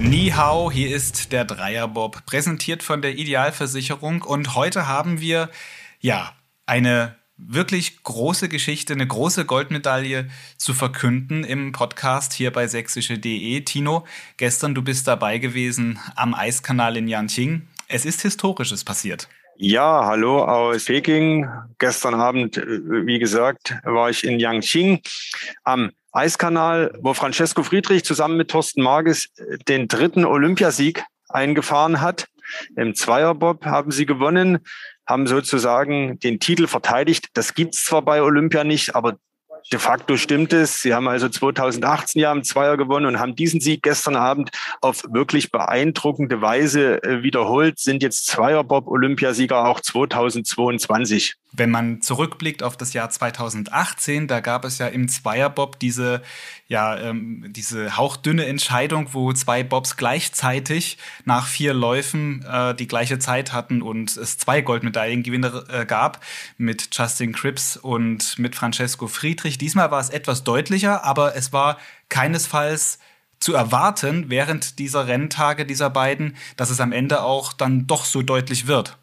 Ni hao, hier ist der Dreierbob, präsentiert von der Idealversicherung. Und heute haben wir, ja, eine wirklich große Geschichte, eine große Goldmedaille zu verkünden im Podcast hier bei sächsische.de. Tino, gestern du bist dabei gewesen am Eiskanal in Yanqing. Es ist Historisches passiert. Ja, hallo aus Peking. Gestern Abend, äh, wie gesagt, war ich in Yangqing am Eiskanal, wo Francesco Friedrich zusammen mit Thorsten Marges äh, den dritten Olympiasieg eingefahren hat. Im Zweierbob haben sie gewonnen, haben sozusagen den Titel verteidigt. Das gibt's zwar bei Olympia nicht, aber De facto stimmt es. Sie haben also 2018 ja im Zweier gewonnen und haben diesen Sieg gestern Abend auf wirklich beeindruckende Weise äh, wiederholt, sind jetzt Zweierbob-Olympiasieger auch 2022. Wenn man zurückblickt auf das Jahr 2018, da gab es ja im Zweierbob diese, ja, ähm, diese hauchdünne Entscheidung, wo zwei Bobs gleichzeitig nach vier Läufen äh, die gleiche Zeit hatten und es zwei Goldmedaillengewinner äh, gab mit Justin Cripps und mit Francesco Friedrich. Diesmal war es etwas deutlicher, aber es war keinesfalls zu erwarten während dieser Renntage dieser beiden, dass es am Ende auch dann doch so deutlich wird.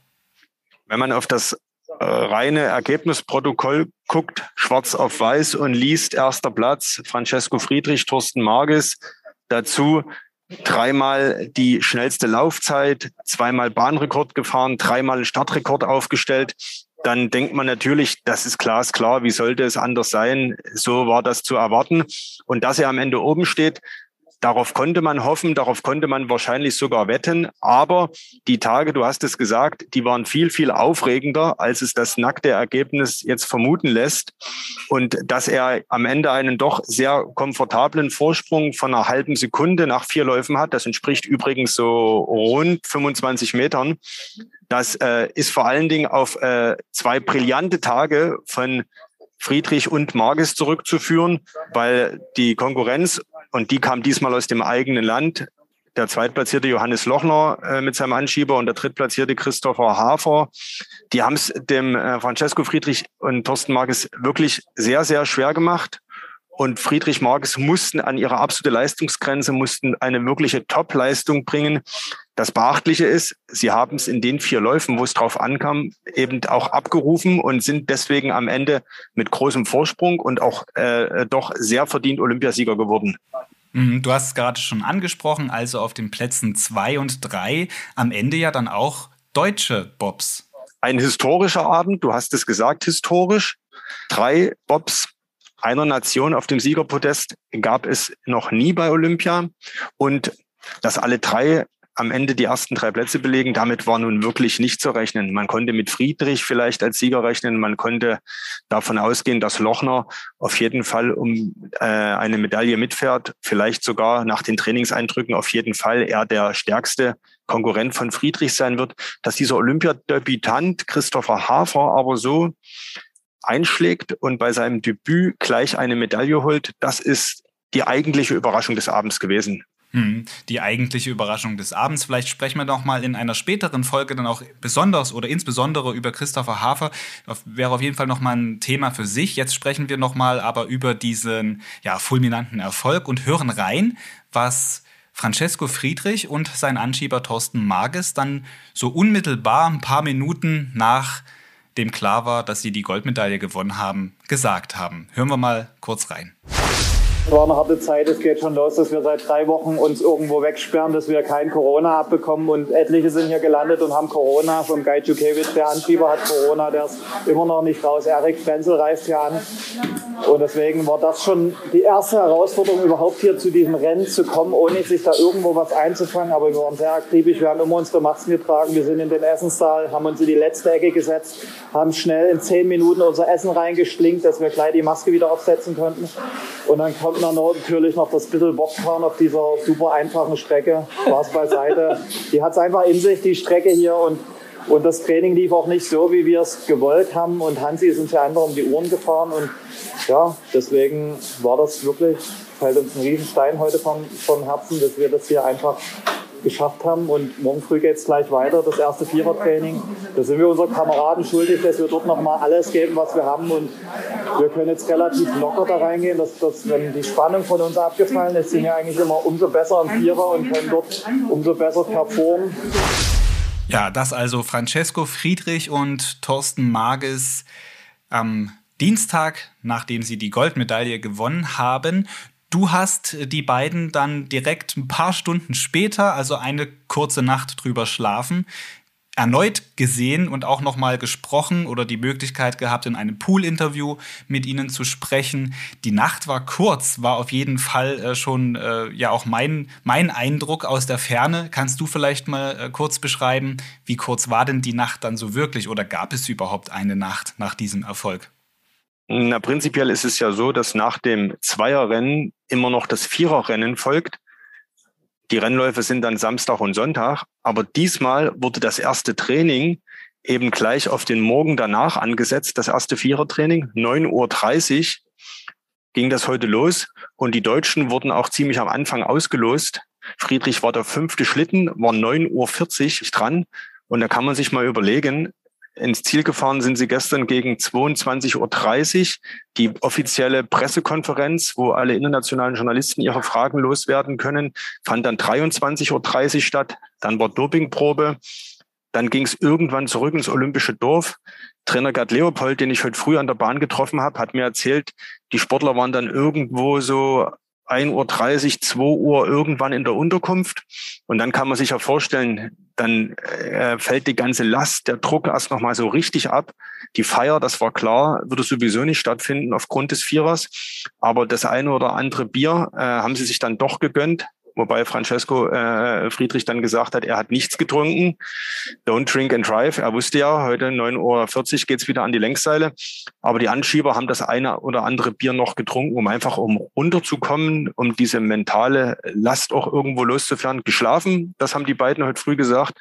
Wenn man auf das reine Ergebnisprotokoll guckt, schwarz auf weiß und liest erster Platz Francesco Friedrich, Thorsten Marges, dazu dreimal die schnellste Laufzeit, zweimal Bahnrekord gefahren, dreimal Startrekord aufgestellt, dann denkt man natürlich, das ist glasklar, wie sollte es anders sein? So war das zu erwarten. Und dass er am Ende oben steht, Darauf konnte man hoffen, darauf konnte man wahrscheinlich sogar wetten. Aber die Tage, du hast es gesagt, die waren viel, viel aufregender, als es das nackte Ergebnis jetzt vermuten lässt. Und dass er am Ende einen doch sehr komfortablen Vorsprung von einer halben Sekunde nach vier Läufen hat, das entspricht übrigens so rund 25 Metern. Das äh, ist vor allen Dingen auf äh, zwei brillante Tage von Friedrich und Marges zurückzuführen, weil die Konkurrenz und die kam diesmal aus dem eigenen Land. Der zweitplatzierte Johannes Lochner äh, mit seinem Anschieber und der drittplatzierte Christopher Hafer. Die haben es dem äh, Francesco Friedrich und Thorsten Marques wirklich sehr, sehr schwer gemacht. Und Friedrich Marques mussten an ihre absolute Leistungsgrenze, mussten eine wirkliche Top-Leistung bringen. Das Beachtliche ist, sie haben es in den vier Läufen, wo es drauf ankam, eben auch abgerufen und sind deswegen am Ende mit großem Vorsprung und auch äh, doch sehr verdient Olympiasieger geworden. Mhm, du hast es gerade schon angesprochen, also auf den Plätzen zwei und drei am Ende ja dann auch deutsche Bobs. Ein historischer Abend, du hast es gesagt, historisch. Drei Bobs einer Nation auf dem Siegerpodest gab es noch nie bei Olympia. Und dass alle drei am Ende die ersten drei Plätze belegen, damit war nun wirklich nicht zu rechnen. Man konnte mit Friedrich vielleicht als Sieger rechnen. Man konnte davon ausgehen, dass Lochner auf jeden Fall um äh, eine Medaille mitfährt. Vielleicht sogar nach den Trainingseindrücken auf jeden Fall er der stärkste Konkurrent von Friedrich sein wird. Dass dieser Olympiadebütant Christopher Hafer aber so einschlägt und bei seinem Debüt gleich eine Medaille holt, das ist die eigentliche Überraschung des Abends gewesen. Hm, die eigentliche Überraschung des Abends. Vielleicht sprechen wir noch mal in einer späteren Folge dann auch besonders oder insbesondere über Christopher Hafer. Das wäre auf jeden Fall noch mal ein Thema für sich. Jetzt sprechen wir noch mal aber über diesen ja, fulminanten Erfolg und hören rein, was Francesco Friedrich und sein Anschieber Thorsten Marges dann so unmittelbar ein paar Minuten nach dem klar war, dass sie die Goldmedaille gewonnen haben, gesagt haben. Hören wir mal kurz rein. Es war eine harte Zeit. Es geht schon los, dass wir seit drei Wochen uns irgendwo wegsperren, dass wir kein Corona abbekommen. Und etliche sind hier gelandet und haben Corona. Vom Guy Djukewicz, der Anschieber, hat Corona. Der ist immer noch nicht raus. Erik Frenzel reist hier an. Und deswegen war das schon die erste Herausforderung, überhaupt hier zu diesem Rennen zu kommen, ohne sich da irgendwo was einzufangen. Aber wir waren sehr akribisch. Wir haben immer unsere Masken getragen. Wir sind in den Essenssaal, haben uns in die letzte Ecke gesetzt, haben schnell in zehn Minuten unser Essen reingesplinkt, dass wir gleich die Maske wieder aufsetzen konnten. Und dann kommt dann natürlich noch das bisschen Bockfahren auf dieser super einfachen Strecke. Spaß beiseite. Die hat es einfach in sich, die Strecke hier. Und, und das Training lief auch nicht so, wie wir es gewollt haben. Und Hansi ist uns ja einfach um die Ohren gefahren. Und ja, deswegen war das wirklich, fällt uns ein Riesenstein heute vom, vom Herzen, dass wir das hier einfach geschafft haben. Und morgen früh geht es gleich weiter, das erste Vierertraining. Da sind wir unseren Kameraden schuldig, dass wir dort nochmal alles geben, was wir haben. Und wir können jetzt relativ locker da reingehen, dass, dass wenn die Spannung von uns abgefallen ist, sind wir eigentlich immer umso besser im Vierer und können dort umso besser performen. Ja, das also Francesco Friedrich und Thorsten Mages am Dienstag, nachdem sie die Goldmedaille gewonnen haben. Du hast die beiden dann direkt ein paar Stunden später, also eine kurze Nacht drüber schlafen, erneut gesehen und auch noch mal gesprochen oder die Möglichkeit gehabt, in einem Pool-Interview mit ihnen zu sprechen. Die Nacht war kurz, war auf jeden Fall äh, schon äh, ja auch mein, mein Eindruck aus der Ferne. Kannst du vielleicht mal äh, kurz beschreiben, wie kurz war denn die Nacht dann so wirklich oder gab es überhaupt eine Nacht nach diesem Erfolg? Na, prinzipiell ist es ja so, dass nach dem Zweierrennen immer noch das Viererrennen folgt. Die Rennläufe sind dann Samstag und Sonntag, aber diesmal wurde das erste Training eben gleich auf den Morgen danach angesetzt, das erste Vierertraining, 9.30 Uhr ging das heute los und die Deutschen wurden auch ziemlich am Anfang ausgelost. Friedrich war der fünfte Schlitten, war 9.40 Uhr dran und da kann man sich mal überlegen, ins Ziel gefahren sind sie gestern gegen 22.30 Uhr. Die offizielle Pressekonferenz, wo alle internationalen Journalisten ihre Fragen loswerden können, fand dann 23.30 Uhr statt. Dann war Dopingprobe. Dann ging es irgendwann zurück ins Olympische Dorf. Trainer Gerd Leopold, den ich heute früh an der Bahn getroffen habe, hat mir erzählt, die Sportler waren dann irgendwo so 1.30 Uhr, 2 Uhr irgendwann in der Unterkunft. Und dann kann man sich ja vorstellen, dann äh, fällt die ganze Last, der Druck erst nochmal so richtig ab. Die Feier, das war klar, würde sowieso nicht stattfinden aufgrund des Vierers. Aber das eine oder andere Bier äh, haben sie sich dann doch gegönnt wobei Francesco äh, Friedrich dann gesagt hat, er hat nichts getrunken. Don't drink and drive. Er wusste ja, heute 9.40 Uhr geht's wieder an die Längsseile. Aber die Anschieber haben das eine oder andere Bier noch getrunken, um einfach um runterzukommen, um diese mentale Last auch irgendwo loszufahren. Geschlafen, das haben die beiden heute früh gesagt,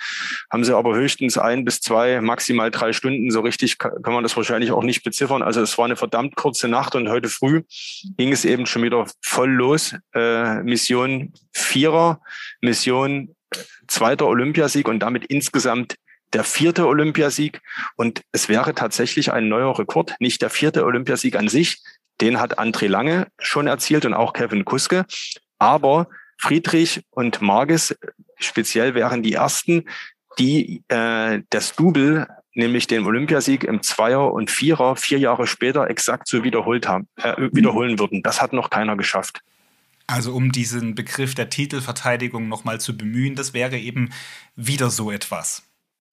haben sie aber höchstens ein bis zwei, maximal drei Stunden. So richtig kann man das wahrscheinlich auch nicht beziffern. Also es war eine verdammt kurze Nacht und heute früh ging es eben schon wieder voll los. Äh, Mission Vierer Mission, zweiter Olympiasieg und damit insgesamt der vierte Olympiasieg. Und es wäre tatsächlich ein neuer Rekord, nicht der vierte Olympiasieg an sich. Den hat André Lange schon erzielt und auch Kevin Kuske. Aber Friedrich und Marges speziell wären die ersten, die äh, das Double, nämlich den Olympiasieg im Zweier und Vierer, vier Jahre später exakt so wiederholt haben, äh, wiederholen würden. Das hat noch keiner geschafft. Also um diesen Begriff der Titelverteidigung nochmal zu bemühen, das wäre eben wieder so etwas.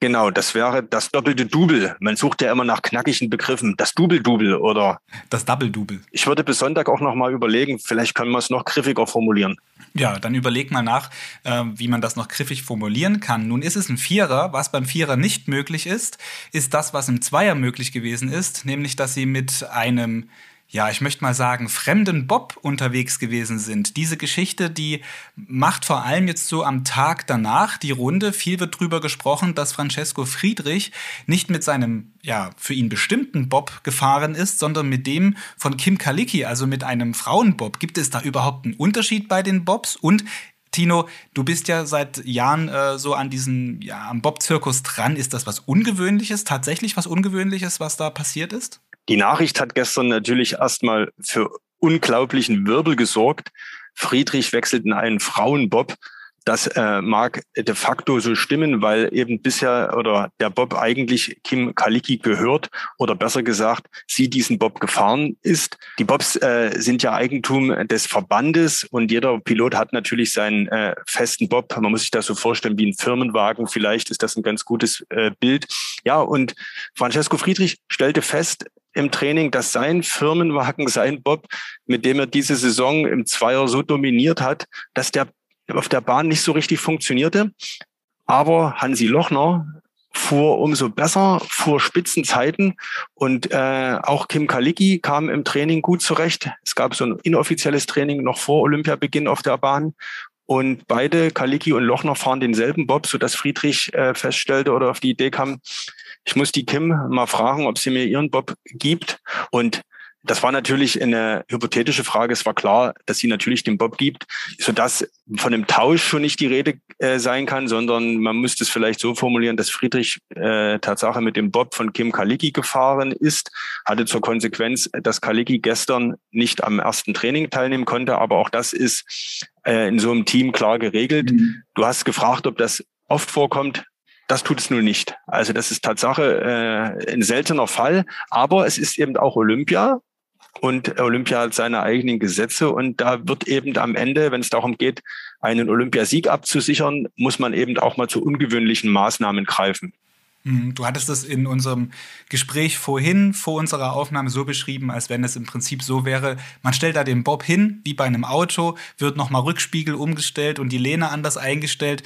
Genau, das wäre das doppelte Double. Man sucht ja immer nach knackigen Begriffen. Das Double-Double oder das Double-Double. Ich würde bis Sonntag auch noch mal überlegen, vielleicht können wir es noch griffiger formulieren. Ja, dann überleg mal nach, äh, wie man das noch griffig formulieren kann. Nun ist es ein Vierer. Was beim Vierer nicht möglich ist, ist das, was im Zweier möglich gewesen ist, nämlich dass sie mit einem ja, ich möchte mal sagen, fremden Bob unterwegs gewesen sind. Diese Geschichte, die macht vor allem jetzt so am Tag danach die Runde. Viel wird drüber gesprochen, dass Francesco Friedrich nicht mit seinem, ja, für ihn bestimmten Bob gefahren ist, sondern mit dem von Kim Kalicki, also mit einem Frauenbob. Gibt es da überhaupt einen Unterschied bei den Bobs? Und Tino, du bist ja seit Jahren äh, so an diesem, ja, am Bob-Zirkus dran. Ist das was Ungewöhnliches, tatsächlich was Ungewöhnliches, was da passiert ist? Die Nachricht hat gestern natürlich erstmal für unglaublichen Wirbel gesorgt. Friedrich wechselt in einen Frauenbob. Das äh, mag de facto so stimmen, weil eben bisher oder der Bob eigentlich Kim Kalicki gehört oder besser gesagt, sie diesen Bob gefahren ist. Die Bobs äh, sind ja Eigentum des Verbandes und jeder Pilot hat natürlich seinen äh, festen Bob. Man muss sich das so vorstellen wie ein Firmenwagen. Vielleicht ist das ein ganz gutes äh, Bild. Ja, und Francesco Friedrich stellte fest, im Training, dass sein Firmenwagen, sein Bob, mit dem er diese Saison im Zweier so dominiert hat, dass der auf der Bahn nicht so richtig funktionierte. Aber Hansi Lochner fuhr umso besser, fuhr Spitzenzeiten und äh, auch Kim Kalicki kam im Training gut zurecht. Es gab so ein inoffizielles Training noch vor Olympiabeginn auf der Bahn und beide, Kalicki und Lochner, fahren denselben Bob, sodass Friedrich äh, feststellte oder auf die Idee kam, ich muss die Kim mal fragen, ob sie mir ihren Bob gibt. Und das war natürlich eine hypothetische Frage. Es war klar, dass sie natürlich den Bob gibt, sodass von einem Tausch schon nicht die Rede äh, sein kann, sondern man müsste es vielleicht so formulieren, dass Friedrich äh, Tatsache mit dem Bob von Kim Kalicki gefahren ist, hatte zur Konsequenz, dass Kalicki gestern nicht am ersten Training teilnehmen konnte. Aber auch das ist äh, in so einem Team klar geregelt. Mhm. Du hast gefragt, ob das oft vorkommt. Das tut es nun nicht. Also das ist Tatsache äh, ein seltener Fall, aber es ist eben auch Olympia und Olympia hat seine eigenen Gesetze und da wird eben am Ende, wenn es darum geht, einen Olympiasieg abzusichern, muss man eben auch mal zu ungewöhnlichen Maßnahmen greifen. Mhm. Du hattest es in unserem Gespräch vorhin, vor unserer Aufnahme, so beschrieben, als wenn es im Prinzip so wäre, man stellt da den Bob hin, wie bei einem Auto, wird nochmal Rückspiegel umgestellt und die Lehne anders eingestellt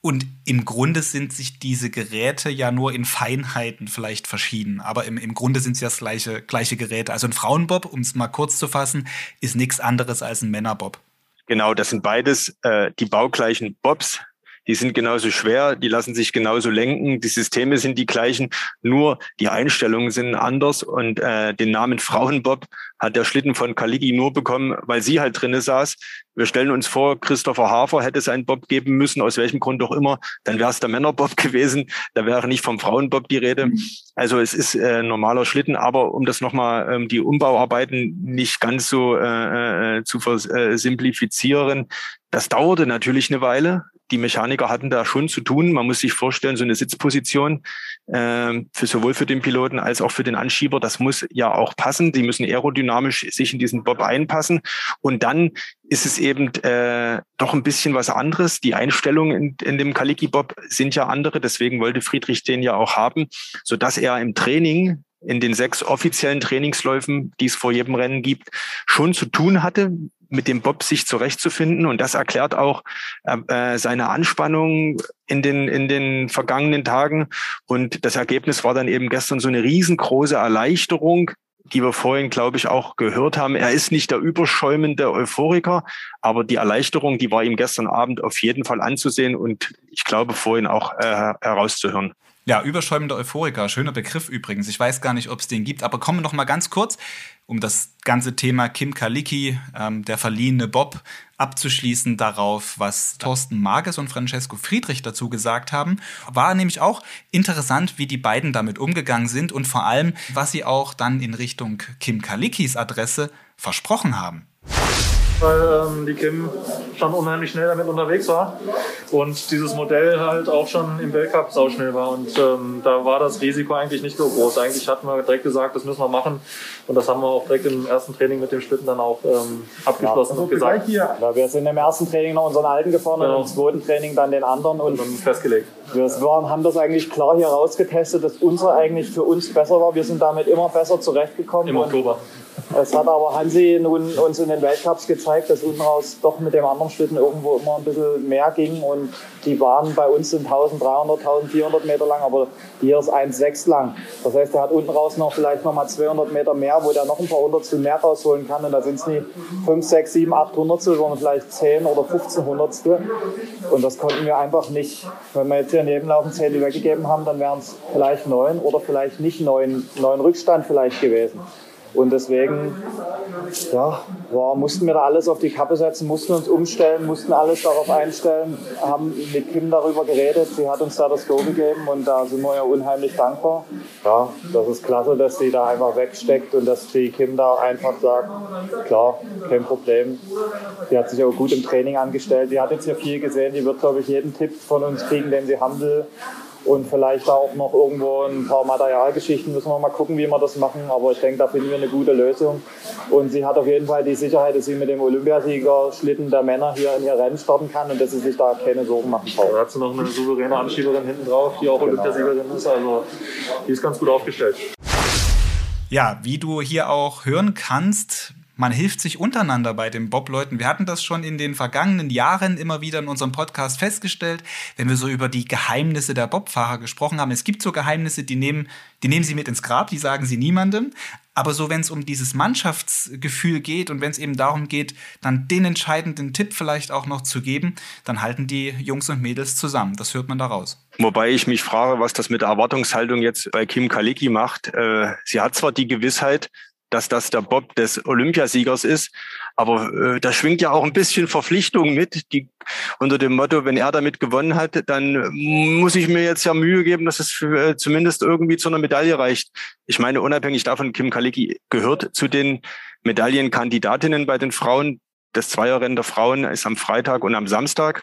und im Grunde sind sich diese Geräte ja nur in Feinheiten vielleicht verschieden. Aber im, im Grunde sind es ja das gleiche, gleiche Geräte. Also ein Frauenbob, um es mal kurz zu fassen, ist nichts anderes als ein Männerbob. Genau, das sind beides äh, die baugleichen Bobs. Die sind genauso schwer, die lassen sich genauso lenken, die Systeme sind die gleichen, nur die Einstellungen sind anders. Und äh, den Namen Frauenbob hat der Schlitten von Kaligi nur bekommen, weil sie halt drinnen saß. Wir stellen uns vor, Christopher Hafer hätte es einen Bob geben müssen, aus welchem Grund auch immer, dann wäre es der Männerbob gewesen, da wäre nicht vom Frauenbob die Rede. Mhm. Also es ist äh, normaler Schlitten, aber um das nochmal ähm, die Umbauarbeiten nicht ganz so äh, äh, zu versimplifizieren, das dauerte natürlich eine Weile die Mechaniker hatten da schon zu tun. Man muss sich vorstellen, so eine Sitzposition äh, für sowohl für den Piloten als auch für den Anschieber, das muss ja auch passen. Die müssen aerodynamisch sich in diesen Bob einpassen. Und dann ist es eben äh, doch ein bisschen was anderes. Die Einstellungen in, in dem Kaliki-Bob sind ja andere. Deswegen wollte Friedrich den ja auch haben, so dass er im Training in den sechs offiziellen Trainingsläufen, die es vor jedem Rennen gibt, schon zu tun hatte mit dem Bob sich zurechtzufinden. Und das erklärt auch äh, seine Anspannung in den, in den vergangenen Tagen. Und das Ergebnis war dann eben gestern so eine riesengroße Erleichterung, die wir vorhin, glaube ich, auch gehört haben. Er ist nicht der überschäumende Euphoriker, aber die Erleichterung, die war ihm gestern Abend auf jeden Fall anzusehen und ich glaube vorhin auch äh, herauszuhören. Ja, überschäumender Euphoriker, schöner Begriff übrigens. Ich weiß gar nicht, ob es den gibt, aber kommen wir noch mal ganz kurz, um das ganze Thema Kim Kalicki, ähm, der verliehene Bob, abzuschließen darauf, was Thorsten Marges und Francesco Friedrich dazu gesagt haben. War nämlich auch interessant, wie die beiden damit umgegangen sind und vor allem, was sie auch dann in Richtung Kim Kalickis Adresse versprochen haben weil ähm, die Kim schon unheimlich schnell damit unterwegs war und dieses Modell halt auch schon im Weltcup sauschnell war und ähm, da war das Risiko eigentlich nicht so groß. Eigentlich hatten wir direkt gesagt, das müssen wir machen und das haben wir auch direkt im ersten Training mit dem Schlitten dann auch ähm, abgeschlossen ja, und gesagt. Hier. Ja, wir sind im ersten Training noch unseren alten gefahren genau. und im zweiten Training dann den anderen und, und dann festgelegt. Wir waren, haben das eigentlich klar hier rausgetestet, dass unser eigentlich für uns besser war. Wir sind damit immer besser zurechtgekommen. Im Oktober. Es hat aber Hansi nun uns in den Weltcups gezeigt, dass unten raus doch mit dem anderen Schlitten irgendwo immer ein bisschen mehr ging. Und die Bahnen bei uns sind 1300, 1400 Meter lang, aber hier ist 1,6 lang. Das heißt, er hat unten raus noch vielleicht noch mal 200 Meter mehr, wo der noch ein paar Hundertstel mehr rausholen kann. Und da sind es nicht 5, 6, 7, 8 Hundertstel, sondern vielleicht 10 oder 15 Hundertstel. Und das konnten wir einfach nicht. Wenn wir jetzt hier Nebenlaufen 10 weggegeben haben, dann wären es vielleicht 9 oder vielleicht nicht 9, 9 Rückstand vielleicht gewesen. Und deswegen ja, war, mussten wir da alles auf die Kappe setzen, mussten uns umstellen, mussten alles darauf einstellen, haben mit Kim darüber geredet. Sie hat uns da das Go gegeben und da sind wir ja unheimlich dankbar. Ja, das ist klasse, dass sie da einfach wegsteckt und dass die Kim da einfach sagt, klar, kein Problem. Die hat sich auch gut im Training angestellt. Die hat jetzt ja viel gesehen. Die wird, glaube ich, jeden Tipp von uns kriegen, den sie haben will und vielleicht auch noch irgendwo ein paar Materialgeschichten müssen wir mal gucken, wie wir das machen. Aber ich denke, da finden wir eine gute Lösung. Und sie hat auf jeden Fall die Sicherheit, dass sie mit dem Olympiasieger Schlitten der Männer hier in ihr Rennen starten kann und dass sie sich da keine Sorgen machen braucht. Da hat sie noch eine souveräne Anschieberin hinten drauf, die auch genau. Olympiasiegerin ist. Also die ist ganz gut aufgestellt. Ja, wie du hier auch hören kannst, man hilft sich untereinander bei den Bob-Leuten. Wir hatten das schon in den vergangenen Jahren immer wieder in unserem Podcast festgestellt, wenn wir so über die Geheimnisse der Bobfahrer gesprochen haben. Es gibt so Geheimnisse, die nehmen, die nehmen sie mit ins Grab, die sagen sie niemandem. Aber so, wenn es um dieses Mannschaftsgefühl geht und wenn es eben darum geht, dann den entscheidenden Tipp vielleicht auch noch zu geben, dann halten die Jungs und Mädels zusammen. Das hört man daraus. Wobei ich mich frage, was das mit der Erwartungshaltung jetzt bei Kim Kalicki macht. Äh, sie hat zwar die Gewissheit, dass das der Bob des Olympiasiegers ist. Aber äh, da schwingt ja auch ein bisschen Verpflichtung mit, die unter dem Motto, wenn er damit gewonnen hat, dann muss ich mir jetzt ja Mühe geben, dass es für, äh, zumindest irgendwie zu einer Medaille reicht. Ich meine, unabhängig davon, Kim Kalicki gehört zu den Medaillenkandidatinnen bei den Frauen. Das Zweierrennen der Frauen ist am Freitag und am Samstag.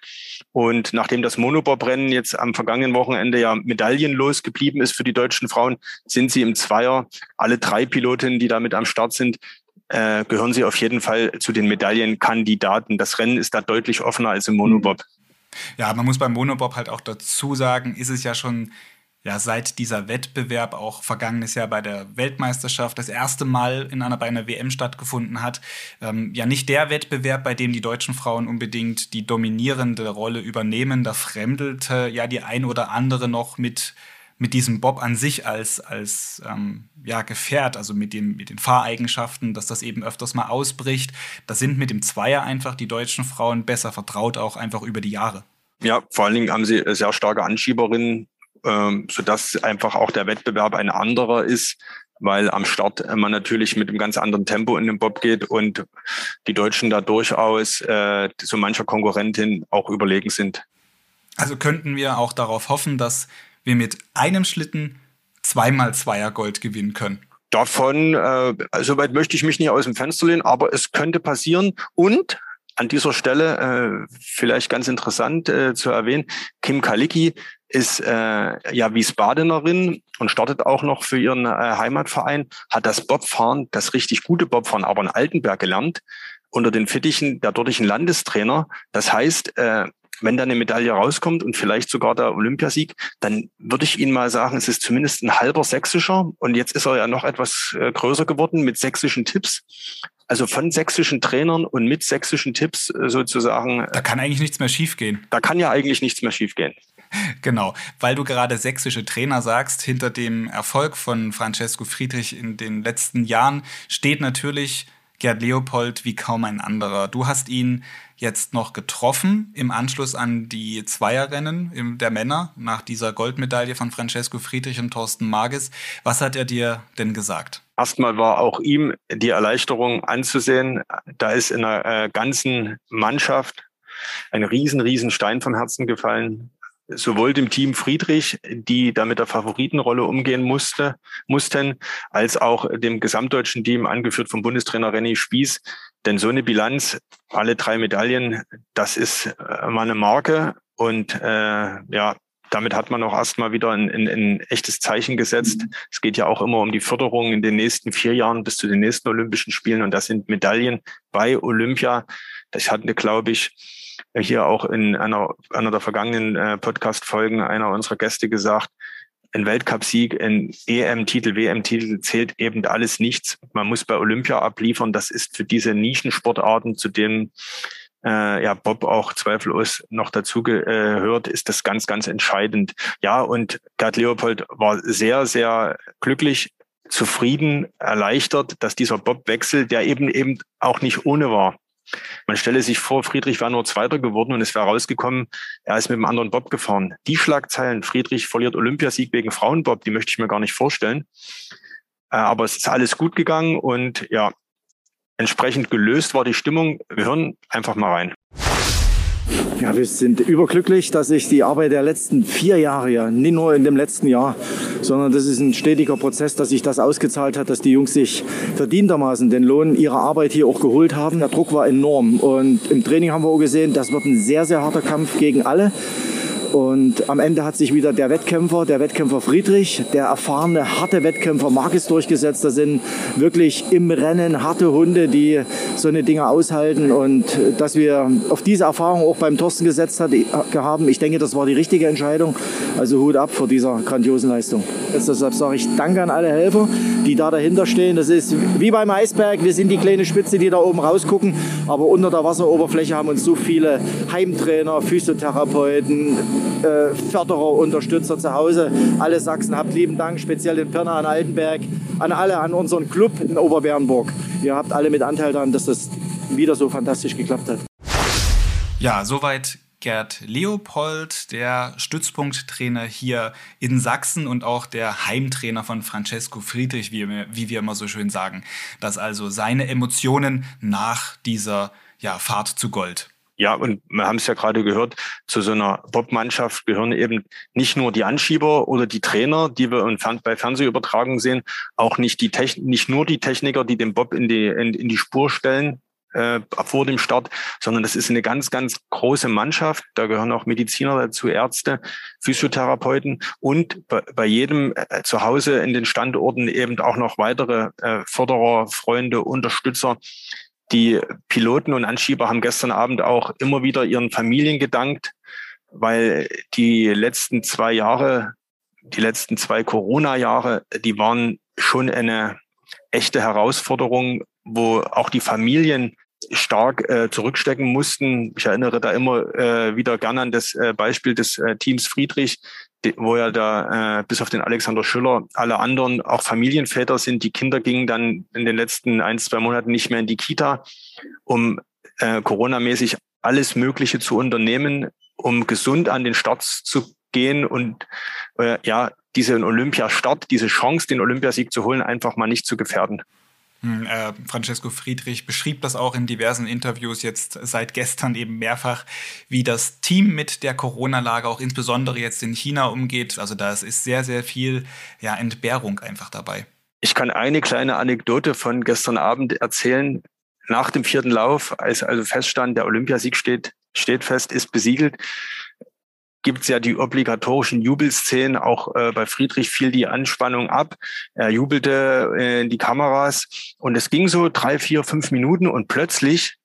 Und nachdem das Monobob-Rennen jetzt am vergangenen Wochenende ja medaillenlos geblieben ist für die deutschen Frauen, sind sie im Zweier, alle drei Pilotinnen, die damit am Start sind, äh, gehören sie auf jeden Fall zu den Medaillenkandidaten. Das Rennen ist da deutlich offener als im Monobob. Ja, man muss beim Monobob halt auch dazu sagen, ist es ja schon ja seit dieser Wettbewerb auch vergangenes Jahr bei der Weltmeisterschaft das erste Mal in einer bei einer WM stattgefunden hat. Ähm, ja nicht der Wettbewerb, bei dem die deutschen Frauen unbedingt die dominierende Rolle übernehmen. Da fremdelte ja die ein oder andere noch mit mit diesem Bob an sich als, als ähm, ja, Gefährt, also mit, dem, mit den Fahreigenschaften, dass das eben öfters mal ausbricht. Da sind mit dem Zweier einfach die deutschen Frauen besser vertraut, auch einfach über die Jahre. Ja, vor allen Dingen haben sie sehr starke Anschieberinnen, ähm, sodass einfach auch der Wettbewerb ein anderer ist, weil am Start man natürlich mit einem ganz anderen Tempo in den Bob geht und die Deutschen da durchaus äh, so mancher Konkurrentin auch überlegen sind. Also könnten wir auch darauf hoffen, dass wir mit einem Schlitten zweimal Zweiergold gewinnen können. Davon, äh, soweit möchte ich mich nicht aus dem Fenster lehnen, aber es könnte passieren. Und an dieser Stelle äh, vielleicht ganz interessant äh, zu erwähnen, Kim Kalicki ist äh, ja Wiesbadenerin und startet auch noch für ihren äh, Heimatverein, hat das Bobfahren, das richtig gute Bobfahren, aber in Altenberg gelernt, unter den Fittichen der dortigen Landestrainer. Das heißt, äh, wenn da eine Medaille rauskommt und vielleicht sogar der Olympiasieg, dann würde ich Ihnen mal sagen, es ist zumindest ein halber sächsischer und jetzt ist er ja noch etwas äh, größer geworden mit sächsischen Tipps. Also von sächsischen Trainern und mit sächsischen Tipps äh, sozusagen. Da kann eigentlich nichts mehr schiefgehen. Da kann ja eigentlich nichts mehr schiefgehen. Genau, weil du gerade sächsische Trainer sagst, hinter dem Erfolg von Francesco Friedrich in den letzten Jahren steht natürlich Gerd Leopold wie kaum ein anderer. Du hast ihn jetzt noch getroffen im Anschluss an die Zweierrennen der Männer nach dieser Goldmedaille von Francesco Friedrich und Thorsten Magis. Was hat er dir denn gesagt? Erstmal war auch ihm die Erleichterung anzusehen. Da ist in der äh, ganzen Mannschaft ein riesen, riesen Stein vom Herzen gefallen sowohl dem Team Friedrich, die da mit der Favoritenrolle umgehen musste, mussten, als auch dem gesamtdeutschen Team, angeführt vom Bundestrainer René Spieß. Denn so eine Bilanz, alle drei Medaillen, das ist äh, mal eine Marke. Und äh, ja, damit hat man auch erstmal wieder ein, ein, ein echtes Zeichen gesetzt. Es geht ja auch immer um die Förderung in den nächsten vier Jahren bis zu den nächsten Olympischen Spielen. Und das sind Medaillen bei Olympia. Das hatten, glaube ich, hier auch in einer, einer der vergangenen äh, Podcast-Folgen einer unserer Gäste gesagt, ein Weltcupsieg, ein EM-Titel, WM-Titel zählt eben alles nichts. Man muss bei Olympia abliefern. Das ist für diese Nischensportarten, zu denen äh, ja Bob auch zweifellos noch dazu gehört, ist das ganz, ganz entscheidend. Ja, und Gerd Leopold war sehr, sehr glücklich, zufrieden, erleichtert, dass dieser Bob-Wechsel, der eben eben auch nicht ohne war, man stelle sich vor, Friedrich wäre nur Zweiter geworden und es wäre rausgekommen, er ist mit einem anderen Bob gefahren. Die Schlagzeilen, Friedrich verliert Olympiasieg wegen Frauenbob, die möchte ich mir gar nicht vorstellen. Äh, aber es ist alles gut gegangen und ja, entsprechend gelöst war die Stimmung. Wir hören einfach mal rein. Ja, wir sind überglücklich, dass sich die Arbeit der letzten vier Jahre, ja, nicht nur in dem letzten Jahr, sondern das ist ein stetiger Prozess, dass sich das ausgezahlt hat, dass die Jungs sich verdientermaßen den Lohn ihrer Arbeit hier auch geholt haben. Der Druck war enorm und im Training haben wir auch gesehen, das wird ein sehr, sehr harter Kampf gegen alle. Und am Ende hat sich wieder der Wettkämpfer, der Wettkämpfer Friedrich, der erfahrene, harte Wettkämpfer Marcus durchgesetzt. Das sind wirklich im Rennen harte Hunde, die so eine Dinge aushalten. Und dass wir auf diese Erfahrung auch beim Thorsten gesetzt haben, ich denke, das war die richtige Entscheidung. Also Hut ab vor dieser grandiosen Leistung. Jetzt deshalb sage ich Danke an alle Helfer, die da dahinter stehen. Das ist wie beim Eisberg. Wir sind die kleine Spitze, die da oben rausgucken. Aber unter der Wasseroberfläche haben uns so viele Heimtrainer, Physiotherapeuten, Förderer, Unterstützer zu Hause. Alle Sachsen habt lieben Dank, speziell in Pirna, an Altenberg, an alle, an unseren Club in Oberbernburg. Ihr habt alle mit Anteil daran, dass das wieder so fantastisch geklappt hat. Ja, soweit Gerd Leopold, der Stützpunkttrainer hier in Sachsen und auch der Heimtrainer von Francesco Friedrich, wie wir, wie wir immer so schön sagen. Dass also seine Emotionen nach dieser ja, Fahrt zu Gold. Ja, und wir haben es ja gerade gehört, zu so einer Bob-Mannschaft gehören eben nicht nur die Anschieber oder die Trainer, die wir bei Fernsehübertragungen sehen, auch nicht, die Techn nicht nur die Techniker, die den Bob in die, in, in die Spur stellen, äh, vor dem Start, sondern das ist eine ganz, ganz große Mannschaft. Da gehören auch Mediziner dazu, Ärzte, Physiotherapeuten und bei, bei jedem äh, zu Hause in den Standorten eben auch noch weitere äh, Förderer, Freunde, Unterstützer, die Piloten und Anschieber haben gestern Abend auch immer wieder ihren Familien gedankt, weil die letzten zwei Jahre, die letzten zwei Corona-Jahre, die waren schon eine echte Herausforderung, wo auch die Familien stark äh, zurückstecken mussten. Ich erinnere da immer äh, wieder gerne an das äh, Beispiel des äh, Teams Friedrich, wo ja da äh, bis auf den Alexander Schüller alle anderen auch Familienväter sind. Die Kinder gingen dann in den letzten ein, zwei Monaten nicht mehr in die Kita, um äh, Corona-mäßig alles Mögliche zu unternehmen, um gesund an den Start zu gehen und äh, ja, diesen Olympiastart, diese Chance, den Olympiasieg zu holen, einfach mal nicht zu gefährden. Hm, äh, Francesco Friedrich beschrieb das auch in diversen Interviews jetzt seit gestern eben mehrfach, wie das Team mit der Corona-Lage auch insbesondere jetzt in China umgeht. Also da ist sehr, sehr viel ja, Entbehrung einfach dabei. Ich kann eine kleine Anekdote von gestern Abend erzählen. Nach dem vierten Lauf, als also feststand, der Olympiasieg steht, steht fest, ist besiegelt, gibt es ja die obligatorischen Jubelszenen. Auch äh, bei Friedrich fiel die Anspannung ab. Er jubelte äh, in die Kameras und es ging so drei, vier, fünf Minuten und plötzlich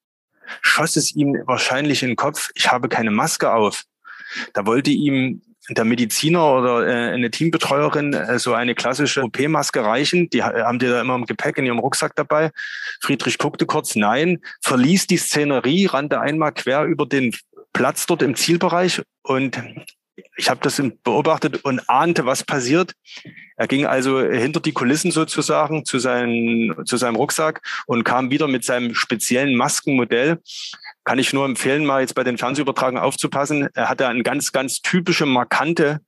schoss es ihm wahrscheinlich in den Kopf, ich habe keine Maske auf. Da wollte ihm der Mediziner oder äh, eine Teambetreuerin äh, so eine klassische OP-Maske reichen. Die haben die da immer im Gepäck in ihrem Rucksack dabei. Friedrich guckte kurz, nein, verließ die Szenerie, rannte einmal quer über den Platz dort im Zielbereich und ich habe das beobachtet und ahnte, was passiert. Er ging also hinter die Kulissen sozusagen zu, seinen, zu seinem Rucksack und kam wieder mit seinem speziellen Maskenmodell. Kann ich nur empfehlen, mal jetzt bei den Fernsehübertragungen aufzupassen. Er hatte eine ganz, ganz typische, markante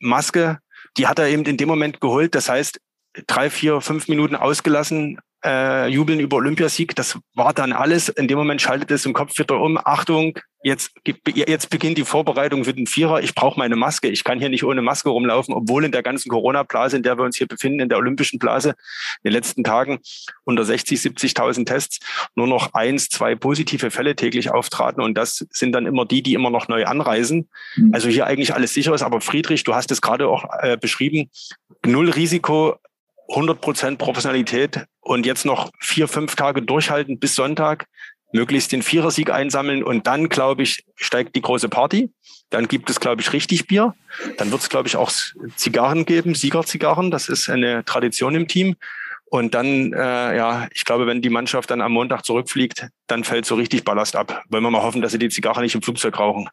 Maske. Die hat er eben in dem Moment geholt. Das heißt, drei, vier, fünf Minuten ausgelassen, äh, jubeln über Olympiasieg. Das war dann alles. In dem Moment schaltet es im Kopf wieder um. Achtung, jetzt, jetzt beginnt die Vorbereitung für den Vierer. Ich brauche meine Maske. Ich kann hier nicht ohne Maske rumlaufen, obwohl in der ganzen Corona-Blase, in der wir uns hier befinden, in der olympischen Blase, in den letzten Tagen unter 60, 70.000 Tests nur noch eins, zwei positive Fälle täglich auftraten. Und das sind dann immer die, die immer noch neu anreisen. Mhm. Also hier eigentlich alles sicher ist. Aber Friedrich, du hast es gerade auch äh, beschrieben, null Risiko, 100 Prozent Professionalität und jetzt noch vier, fünf Tage durchhalten bis Sonntag, möglichst den Vierersieg einsammeln und dann, glaube ich, steigt die große Party. Dann gibt es, glaube ich, richtig Bier. Dann wird es, glaube ich, auch Zigarren geben, Siegerzigarren. Das ist eine Tradition im Team. Und dann, äh, ja, ich glaube, wenn die Mannschaft dann am Montag zurückfliegt, dann fällt so richtig Ballast ab. Wollen wir mal hoffen, dass sie die Zigarre nicht im Flugzeug rauchen.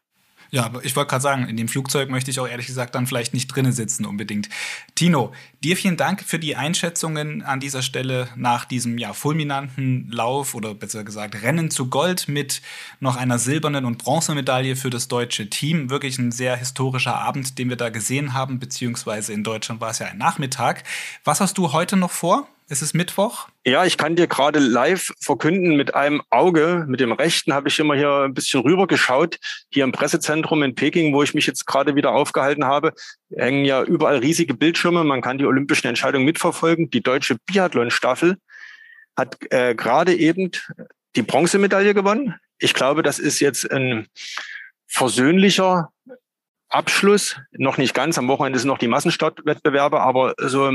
Ja, aber ich wollte gerade sagen, in dem Flugzeug möchte ich auch ehrlich gesagt dann vielleicht nicht drinnen sitzen unbedingt. Tino, dir vielen Dank für die Einschätzungen an dieser Stelle nach diesem ja fulminanten Lauf oder besser gesagt Rennen zu Gold mit noch einer silbernen und Bronzemedaille für das deutsche Team. Wirklich ein sehr historischer Abend, den wir da gesehen haben, beziehungsweise in Deutschland war es ja ein Nachmittag. Was hast du heute noch vor? Es ist Mittwoch. Ja, ich kann dir gerade live verkünden, mit einem Auge, mit dem rechten habe ich immer hier ein bisschen rüber geschaut. Hier im Pressezentrum in Peking, wo ich mich jetzt gerade wieder aufgehalten habe, hängen ja überall riesige Bildschirme. Man kann die olympischen Entscheidungen mitverfolgen. Die deutsche Biathlon-Staffel hat äh, gerade eben die Bronzemedaille gewonnen. Ich glaube, das ist jetzt ein versöhnlicher Abschluss, noch nicht ganz. Am Wochenende sind noch die Massenstartwettbewerbe, aber so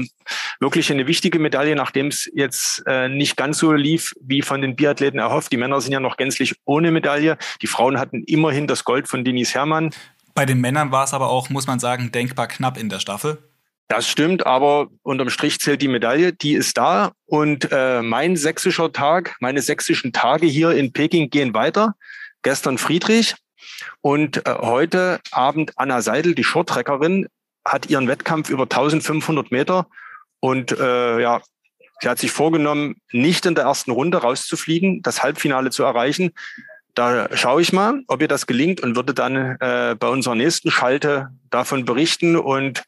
wirklich eine wichtige Medaille, nachdem es jetzt äh, nicht ganz so lief, wie von den Biathleten erhofft. Die Männer sind ja noch gänzlich ohne Medaille. Die Frauen hatten immerhin das Gold von Denis Herrmann. Bei den Männern war es aber auch, muss man sagen, denkbar knapp in der Staffel. Das stimmt, aber unterm Strich zählt die Medaille, die ist da. Und äh, mein sächsischer Tag, meine sächsischen Tage hier in Peking gehen weiter. Gestern Friedrich, und äh, heute Abend Anna Seidel, die Shorttreckerin, hat ihren Wettkampf über 1500 Meter und äh, ja, sie hat sich vorgenommen, nicht in der ersten Runde rauszufliegen, das Halbfinale zu erreichen. Da schaue ich mal, ob ihr das gelingt und würde dann äh, bei unserer nächsten Schalte davon berichten und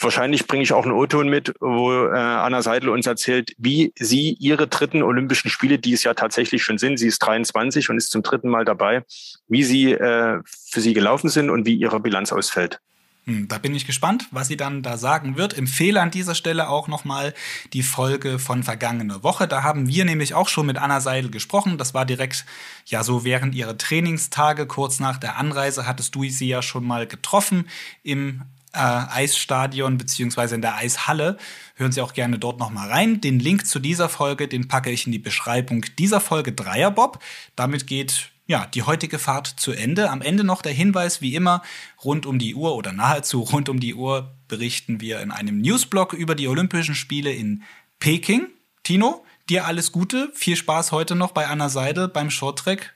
Wahrscheinlich bringe ich auch einen O-Ton mit, wo äh, Anna Seidel uns erzählt, wie sie ihre dritten Olympischen Spiele, die es ja tatsächlich schon sind, sie ist 23 und ist zum dritten Mal dabei, wie sie äh, für sie gelaufen sind und wie ihre Bilanz ausfällt. Hm, da bin ich gespannt, was sie dann da sagen wird. Empfehle an dieser Stelle auch nochmal die Folge von vergangener Woche. Da haben wir nämlich auch schon mit Anna Seidel gesprochen. Das war direkt, ja, so während ihrer Trainingstage, kurz nach der Anreise, hattest du sie ja schon mal getroffen im äh, Eisstadion beziehungsweise in der Eishalle. Hören Sie auch gerne dort nochmal rein. Den Link zu dieser Folge, den packe ich in die Beschreibung dieser Folge Dreierbob. Damit geht ja, die heutige Fahrt zu Ende. Am Ende noch der Hinweis, wie immer, rund um die Uhr oder nahezu rund um die Uhr berichten wir in einem Newsblog über die Olympischen Spiele in Peking. Tino, dir alles Gute, viel Spaß heute noch bei Anna Seidel beim Shorttrack.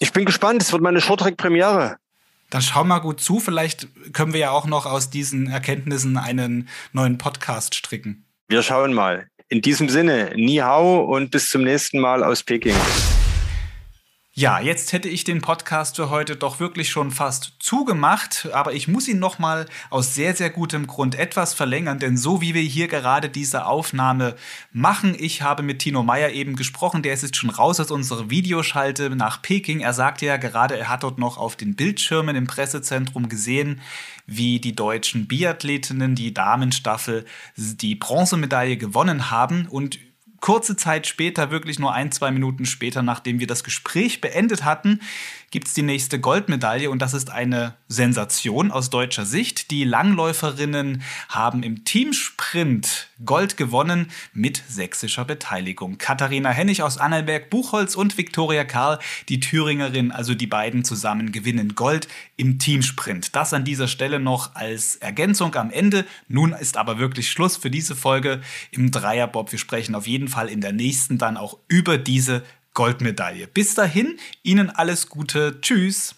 Ich bin gespannt, es wird meine Shorttrack-Premiere dann schau mal gut zu. Vielleicht können wir ja auch noch aus diesen Erkenntnissen einen neuen Podcast stricken. Wir schauen mal. In diesem Sinne, Ni hao und bis zum nächsten Mal aus Peking. Ja, jetzt hätte ich den Podcast für heute doch wirklich schon fast zugemacht, aber ich muss ihn noch mal aus sehr sehr gutem Grund etwas verlängern, denn so wie wir hier gerade diese Aufnahme machen, ich habe mit Tino Meyer eben gesprochen, der ist jetzt schon raus aus unserer Videoschalte nach Peking. Er sagte ja gerade, er hat dort noch auf den Bildschirmen im Pressezentrum gesehen, wie die deutschen Biathletinnen die Damenstaffel die Bronzemedaille gewonnen haben und kurze Zeit später, wirklich nur ein, zwei Minuten später, nachdem wir das Gespräch beendet hatten, gibt es die nächste Goldmedaille und das ist eine Sensation aus deutscher Sicht. Die Langläuferinnen haben im Teamsprint Gold gewonnen mit sächsischer Beteiligung. Katharina Hennig aus Annalberg-Buchholz und Viktoria Karl, die Thüringerin, also die beiden zusammen gewinnen Gold im Teamsprint. Das an dieser Stelle noch als Ergänzung am Ende. Nun ist aber wirklich Schluss für diese Folge im Dreierbob. Wir sprechen auf jeden Fall in der nächsten dann auch über diese Goldmedaille. Bis dahin, Ihnen alles Gute. Tschüss.